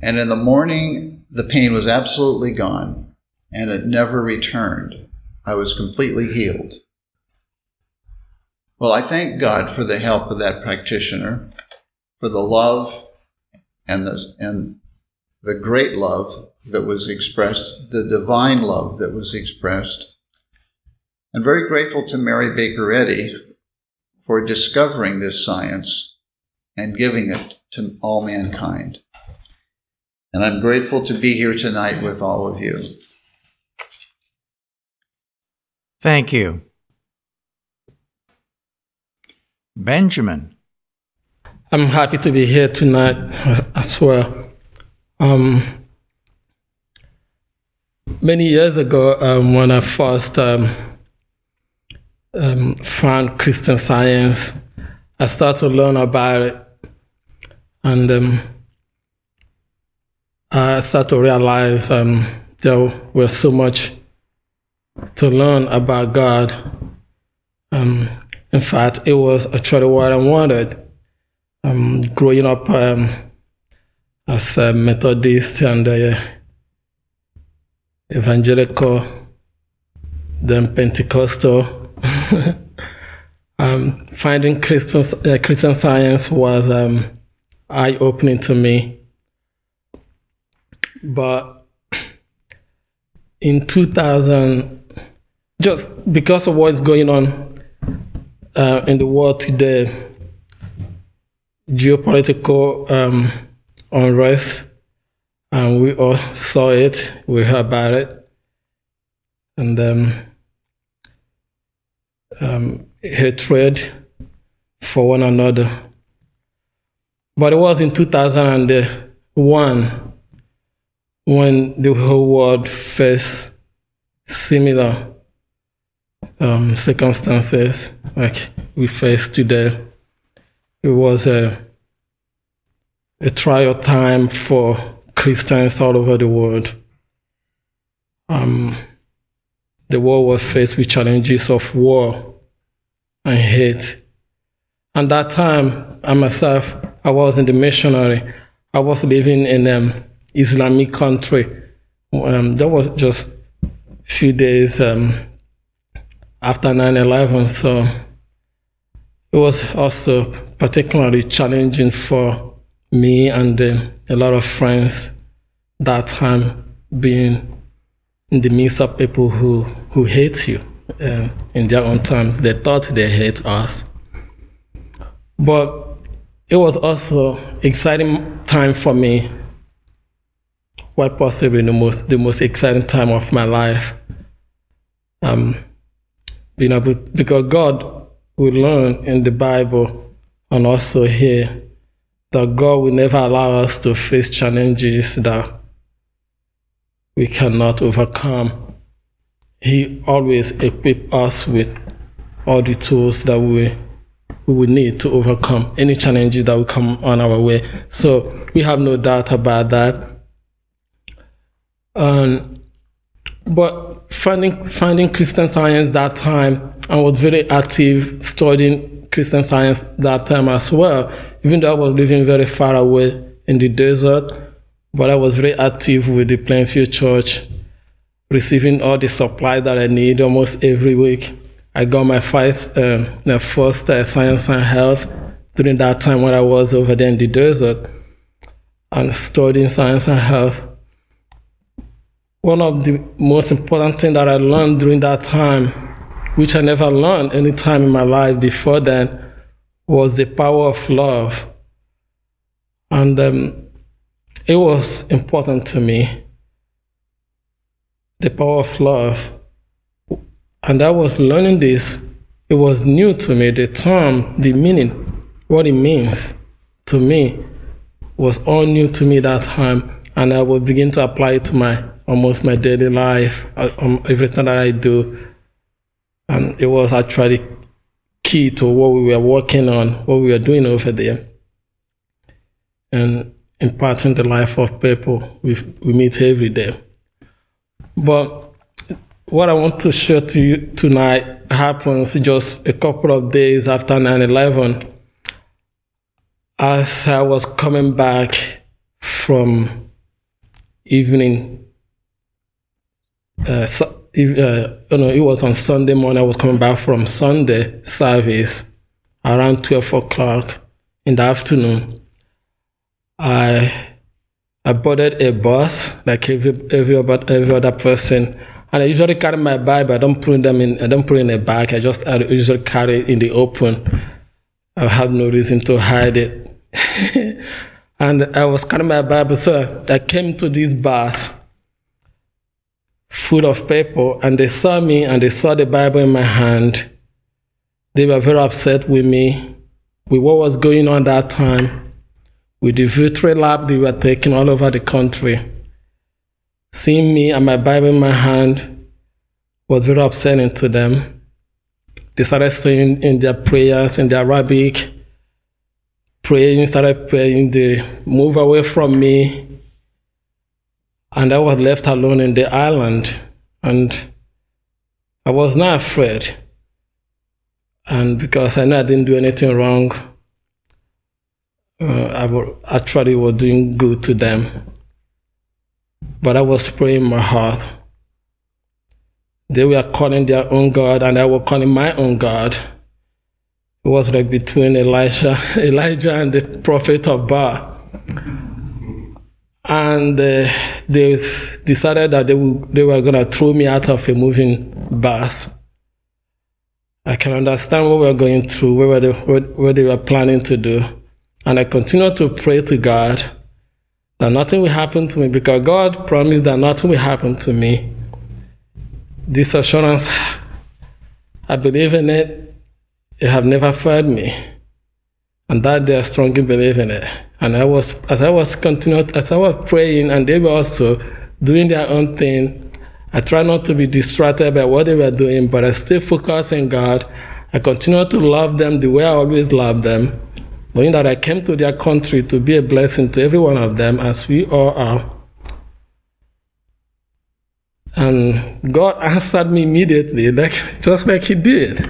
And in the morning, the pain was absolutely gone and it never returned. I was completely healed. Well, I thank God for the help of that practitioner for the love and the, and the great love that was expressed, the divine love that was expressed. I'm very grateful to Mary Baker Eddy for discovering this science and giving it to all mankind. And I'm grateful to be here tonight with all of you. Thank you. Benjamin. I'm happy to be here tonight as well. Um, many years ago, um, when I first um, um, found Christian Science, I started to learn about it, and um, I started to realize um, there was so much to learn about God. Um, in fact, it was actually what I wanted. Um, growing up um, as a Methodist and uh, evangelical, then Pentecostal, um, finding Christian, uh, Christian science was um, eye opening to me. But in 2000, just because of what's going on uh, in the world today, geopolitical um, unrest, and we all saw it, we heard about it, and um, um, hatred for one another. But it was in 2001 when the whole world faced similar um, circumstances like we face today. It was a, a trial time for Christians all over the world. Um, the world was faced with challenges of war and hate. And that time, I myself, I was in the missionary. I was living in an um, Islamic country. Um, that was just few days um, after 9-11, so it was also particularly challenging for me and uh, a lot of friends that time being in the midst of people who, who hate you uh, in their own terms. They thought they hate us. But it was also exciting time for me, quite possibly the most, the most exciting time of my life. Um, you know, because God we learn in the Bible and also here that God will never allow us to face challenges that we cannot overcome. He always equips us with all the tools that we we will need to overcome any challenges that will come on our way. So we have no doubt about that. Um, but finding finding Christian Science that time, I was very active studying Christian Science that time as well. Even though I was living very far away in the desert, but I was very active with the Plainfield Church, receiving all the supply that I need almost every week. I got my first, um, my first uh, science and health during that time when I was over there in the desert and studying science and health. One of the most important things that I learned during that time, which I never learned any time in my life before then, was the power of love. And um, it was important to me. The power of love and I was learning this. It was new to me. The term, the meaning, what it means to me was all new to me that time. And I would begin to apply it to my almost my daily life, uh, um, everything that I do. And it was actually key to what we were working on, what we were doing over there. And imparting the life of people we, we meet every day. But what I want to share to you tonight happens just a couple of days after 9 11. As I was coming back from evening, uh, so, uh, you know, it was on Sunday morning. I was coming back from Sunday service around 12 o'clock in the afternoon. I I boarded a bus like every every, every other person and I usually carry my Bible. I don't put them in. I don't put in a bag. I just I usually carry it in the open. I have no reason to hide it. and I was carrying my Bible, so I came to this bus full of people, and they saw me and they saw the Bible in my hand. They were very upset with me. with what was going on that time, with the victory lap they were taking all over the country. Seeing me and my Bible in my hand was very upsetting to them. They started saying in their prayers, in their Arabic, praying, started praying, they move away from me. And I was left alone in the island. And I was not afraid. And because I know I didn't do anything wrong, uh, I actually was doing good to them. But I was praying my heart. They were calling their own God, and I was calling my own God. It was like between Elisha, Elijah and the prophet of Baal. And uh, they decided that they, they were going to throw me out of a moving bus. I can understand what we were going through, what, they, what, what they were planning to do. And I continued to pray to God that nothing will happen to me because God promised that nothing will happen to me. This assurance, I believe in it. It have never failed me. And that day I strongly believe in it. And I was, as I was continuing, as I was praying, and they were also doing their own thing, I tried not to be distracted by what they were doing, but I still focused on God. I continued to love them the way I always loved them, knowing that I came to their country to be a blessing to every one of them, as we all are. And God answered me immediately, like just like He did,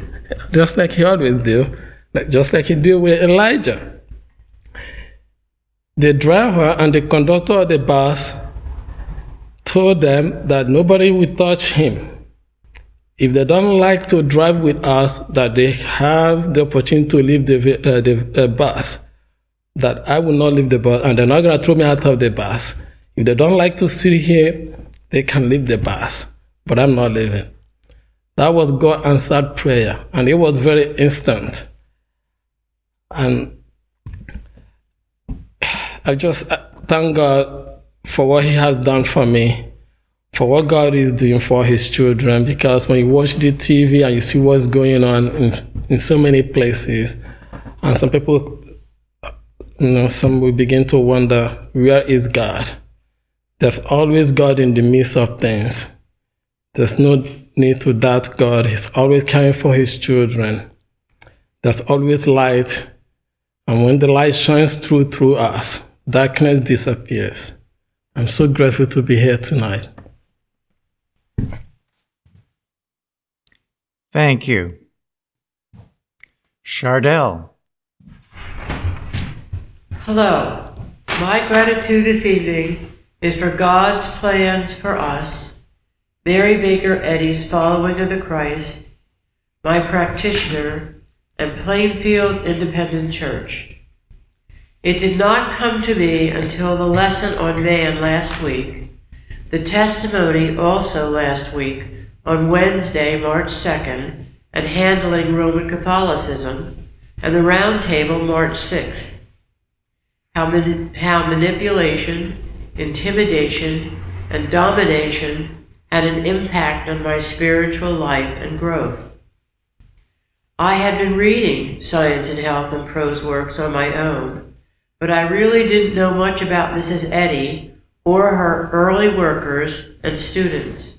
just like He always do, like just like He did with Elijah. The driver and the conductor of the bus told them that nobody will touch him. If they don't like to drive with us, that they have the opportunity to leave the, uh, the uh, bus, that I will not leave the bus, and they're not going to throw me out of the bus. If they don't like to sit here, they can leave the bus, but I'm not leaving. That was God answered prayer, and it was very instant. And I just uh, thank God for what He has done for me, for what God is doing for His children. Because when you watch the TV and you see what's going on in, in so many places, and some people, you know, some will begin to wonder, where is God? There's always God in the midst of things. There's no need to doubt God. He's always caring for His children. There's always light. And when the light shines through through us, darkness disappears. I'm so grateful to be here tonight. Thank you. Chardell. Hello. My gratitude this evening is for God's plans for us, Mary Baker Eddy's following of the Christ, my practitioner, and Plainfield Independent Church. It did not come to me until the lesson on man last week, the testimony also last week on Wednesday, March 2nd, and handling Roman Catholicism, and the round table March 6th. How, mani- how manipulation, intimidation, and domination had an impact on my spiritual life and growth. I had been reading science and health and prose works on my own but I really didn't know much about Mrs. Eddy or her early workers and students.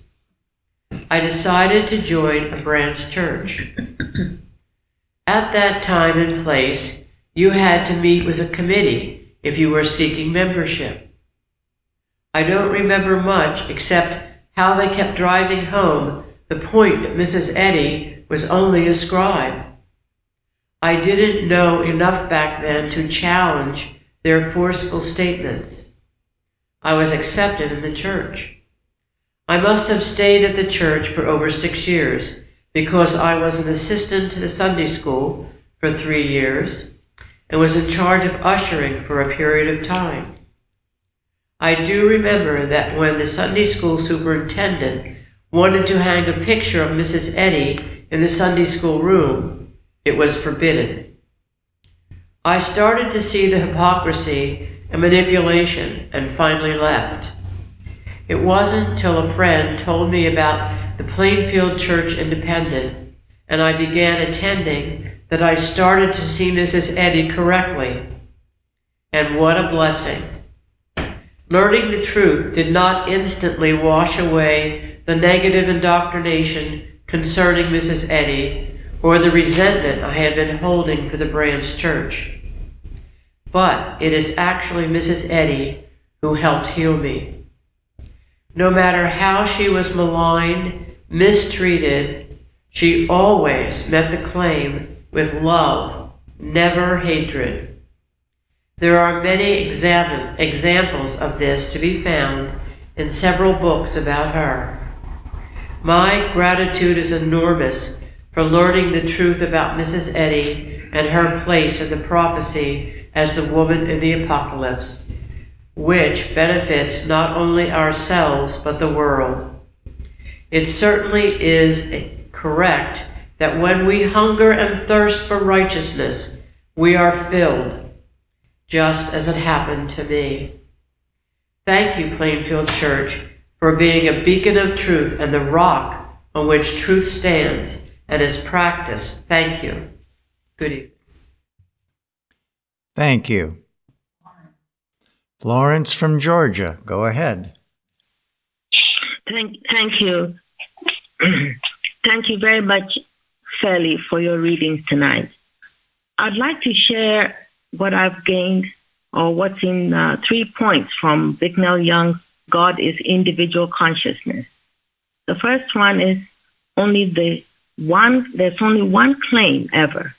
I decided to join a branch church. At that time and place, you had to meet with a committee if you were seeking membership. I don't remember much except how they kept driving home the point that Mrs. Eddy was only a scribe. I didn't know enough back then to challenge their forceful statements. I was accepted in the church. I must have stayed at the church for over six years because I was an assistant to the Sunday school for three years and was in charge of ushering for a period of time. I do remember that when the Sunday school superintendent wanted to hang a picture of Mrs. Eddy in the Sunday school room, it was forbidden. I started to see the hypocrisy and manipulation and finally left. It wasn't till a friend told me about the Plainfield Church Independent and I began attending that I started to see Mrs. Eddy correctly. And what a blessing! Learning the truth did not instantly wash away the negative indoctrination concerning Mrs. Eddy or the resentment I had been holding for the branch church. But it is actually Mrs. Eddy who helped heal me. No matter how she was maligned, mistreated, she always met the claim with love, never hatred. There are many exam- examples of this to be found in several books about her. My gratitude is enormous for learning the truth about Mrs. Eddy and her place in the prophecy as the woman in the apocalypse which benefits not only ourselves but the world. It certainly is correct that when we hunger and thirst for righteousness, we are filled, just as it happened to me. Thank you, Plainfield Church, for being a beacon of truth and the rock on which truth stands and is practiced. Thank you. Good evening. Thank you. Lawrence from Georgia, go ahead. Thank, thank you. thank you very much, Sally, for your readings tonight. I'd like to share what I've gained or what's in uh, three points from Bicknell Young's God is Individual Consciousness. The first one is only the one, there's only one claim ever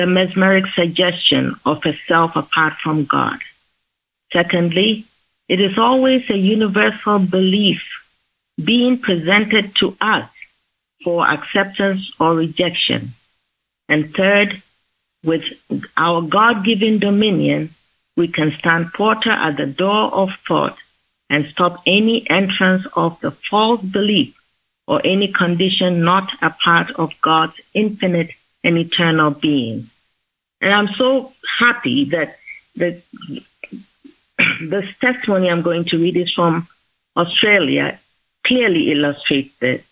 the mesmeric suggestion of a self apart from God. Secondly, it is always a universal belief being presented to us for acceptance or rejection. And third, with our God given dominion, we can stand porter at the door of thought and stop any entrance of the false belief or any condition not a part of God's infinite and eternal being. And I'm so happy that the this testimony I'm going to read is from Australia, clearly illustrates this.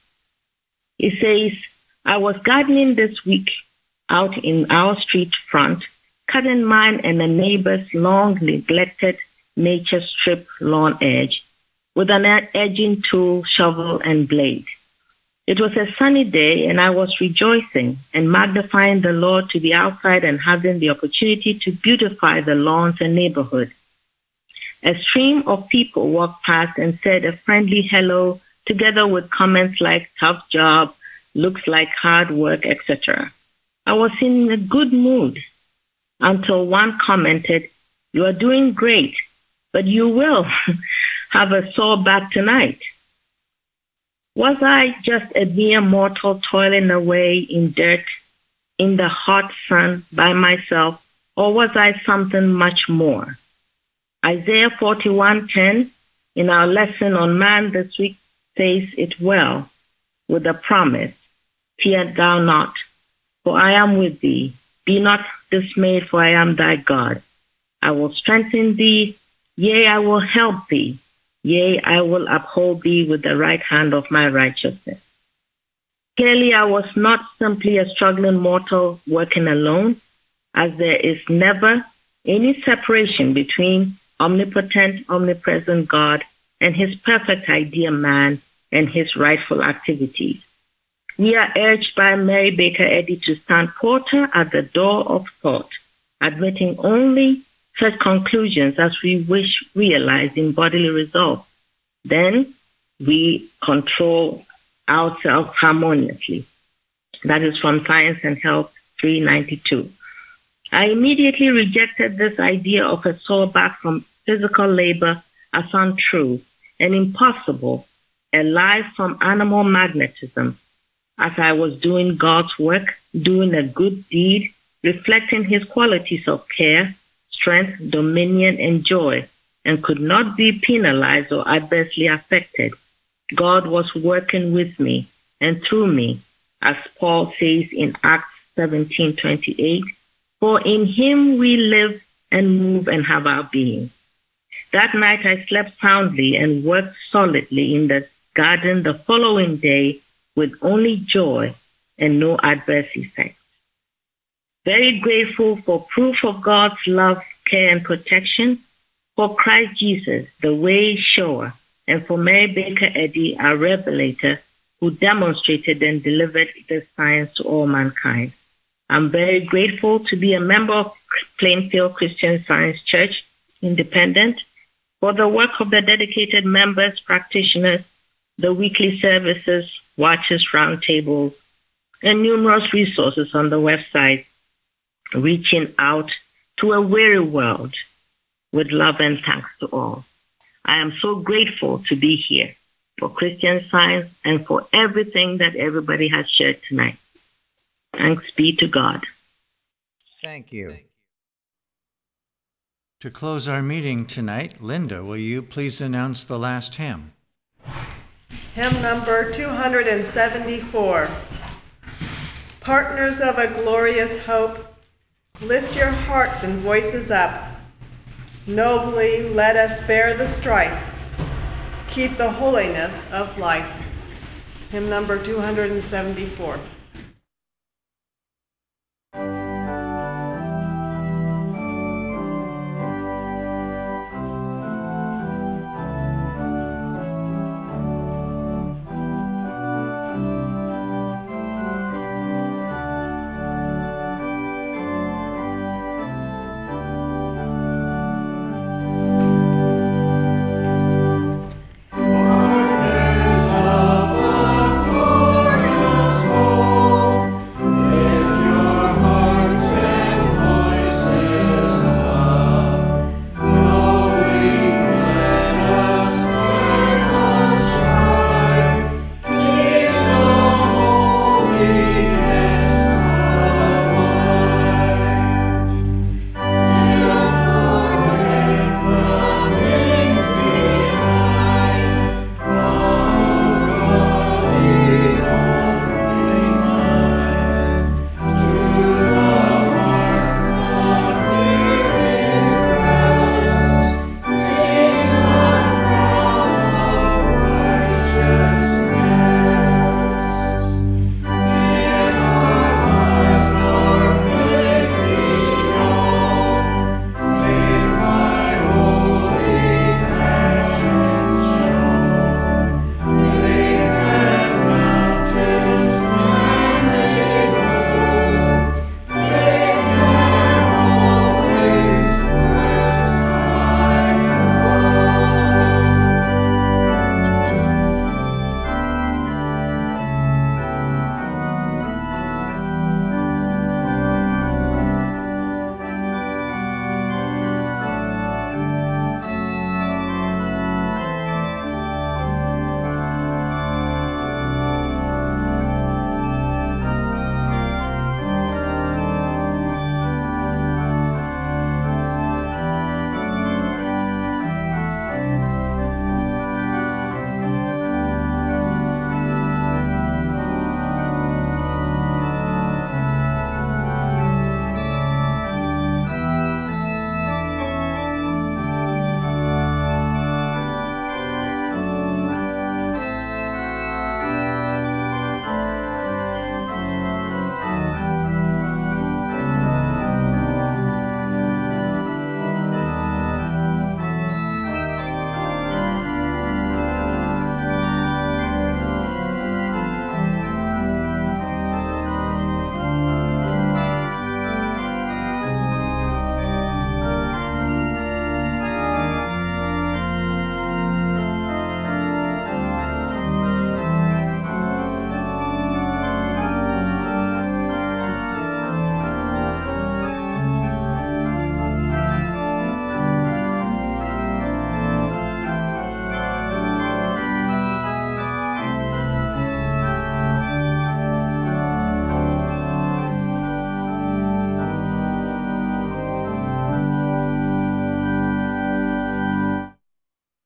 It says, I was gardening this week out in our street front, cutting mine and a neighbor's long neglected nature strip lawn edge with an edging tool, shovel, and blade. It was a sunny day, and I was rejoicing and magnifying the Lord to be outside and having the opportunity to beautify the lawns and neighborhood. A stream of people walked past and said a friendly hello, together with comments like tough job, looks like hard work, etc. I was in a good mood until one commented, You are doing great, but you will have a sore back tonight. Was I just a mere mortal toiling away in dirt in the hot sun by myself, or was I something much more? Isaiah 41:10 in our lesson on man this week says it well with the promise, Fear thou not, for I am with thee. Be not dismayed, for I am thy God. I will strengthen thee, yea, I will help thee, yea, I will uphold thee with the right hand of my righteousness. Clearly, I was not simply a struggling mortal working alone, as there is never any separation between omnipotent, omnipresent God, and his perfect idea man and his rightful activities. We are urged by Mary Baker Eddy to stand porter at the door of thought, admitting only such conclusions as we wish realized in bodily results. Then we control ourselves harmoniously. That is from Science and Health 392. I immediately rejected this idea of a soul back from physical labor as untrue and impossible, a lie from animal magnetism, as I was doing God's work, doing a good deed, reflecting his qualities of care, strength, dominion, and joy, and could not be penalized or adversely affected. God was working with me and through me, as Paul says in Acts 17:28, for in him we live and move and have our being. That night I slept soundly and worked solidly in the garden the following day with only joy and no adverse effects. Very grateful for proof of God's love, care, and protection, for Christ Jesus, the way shower, and for Mary Baker Eddy, our revelator, who demonstrated and delivered the science to all mankind. I'm very grateful to be a member of Plainfield Christian Science Church, independent, for the work of the dedicated members, practitioners, the weekly services, watches, roundtables, and numerous resources on the website, reaching out to a weary world with love and thanks to all. I am so grateful to be here for Christian Science and for everything that everybody has shared tonight. Thanks be to God. Thank you. To close our meeting tonight, Linda, will you please announce the last hymn? Hymn number 274. Partners of a glorious hope, lift your hearts and voices up. Nobly let us bear the strife, keep the holiness of life. Hymn number 274.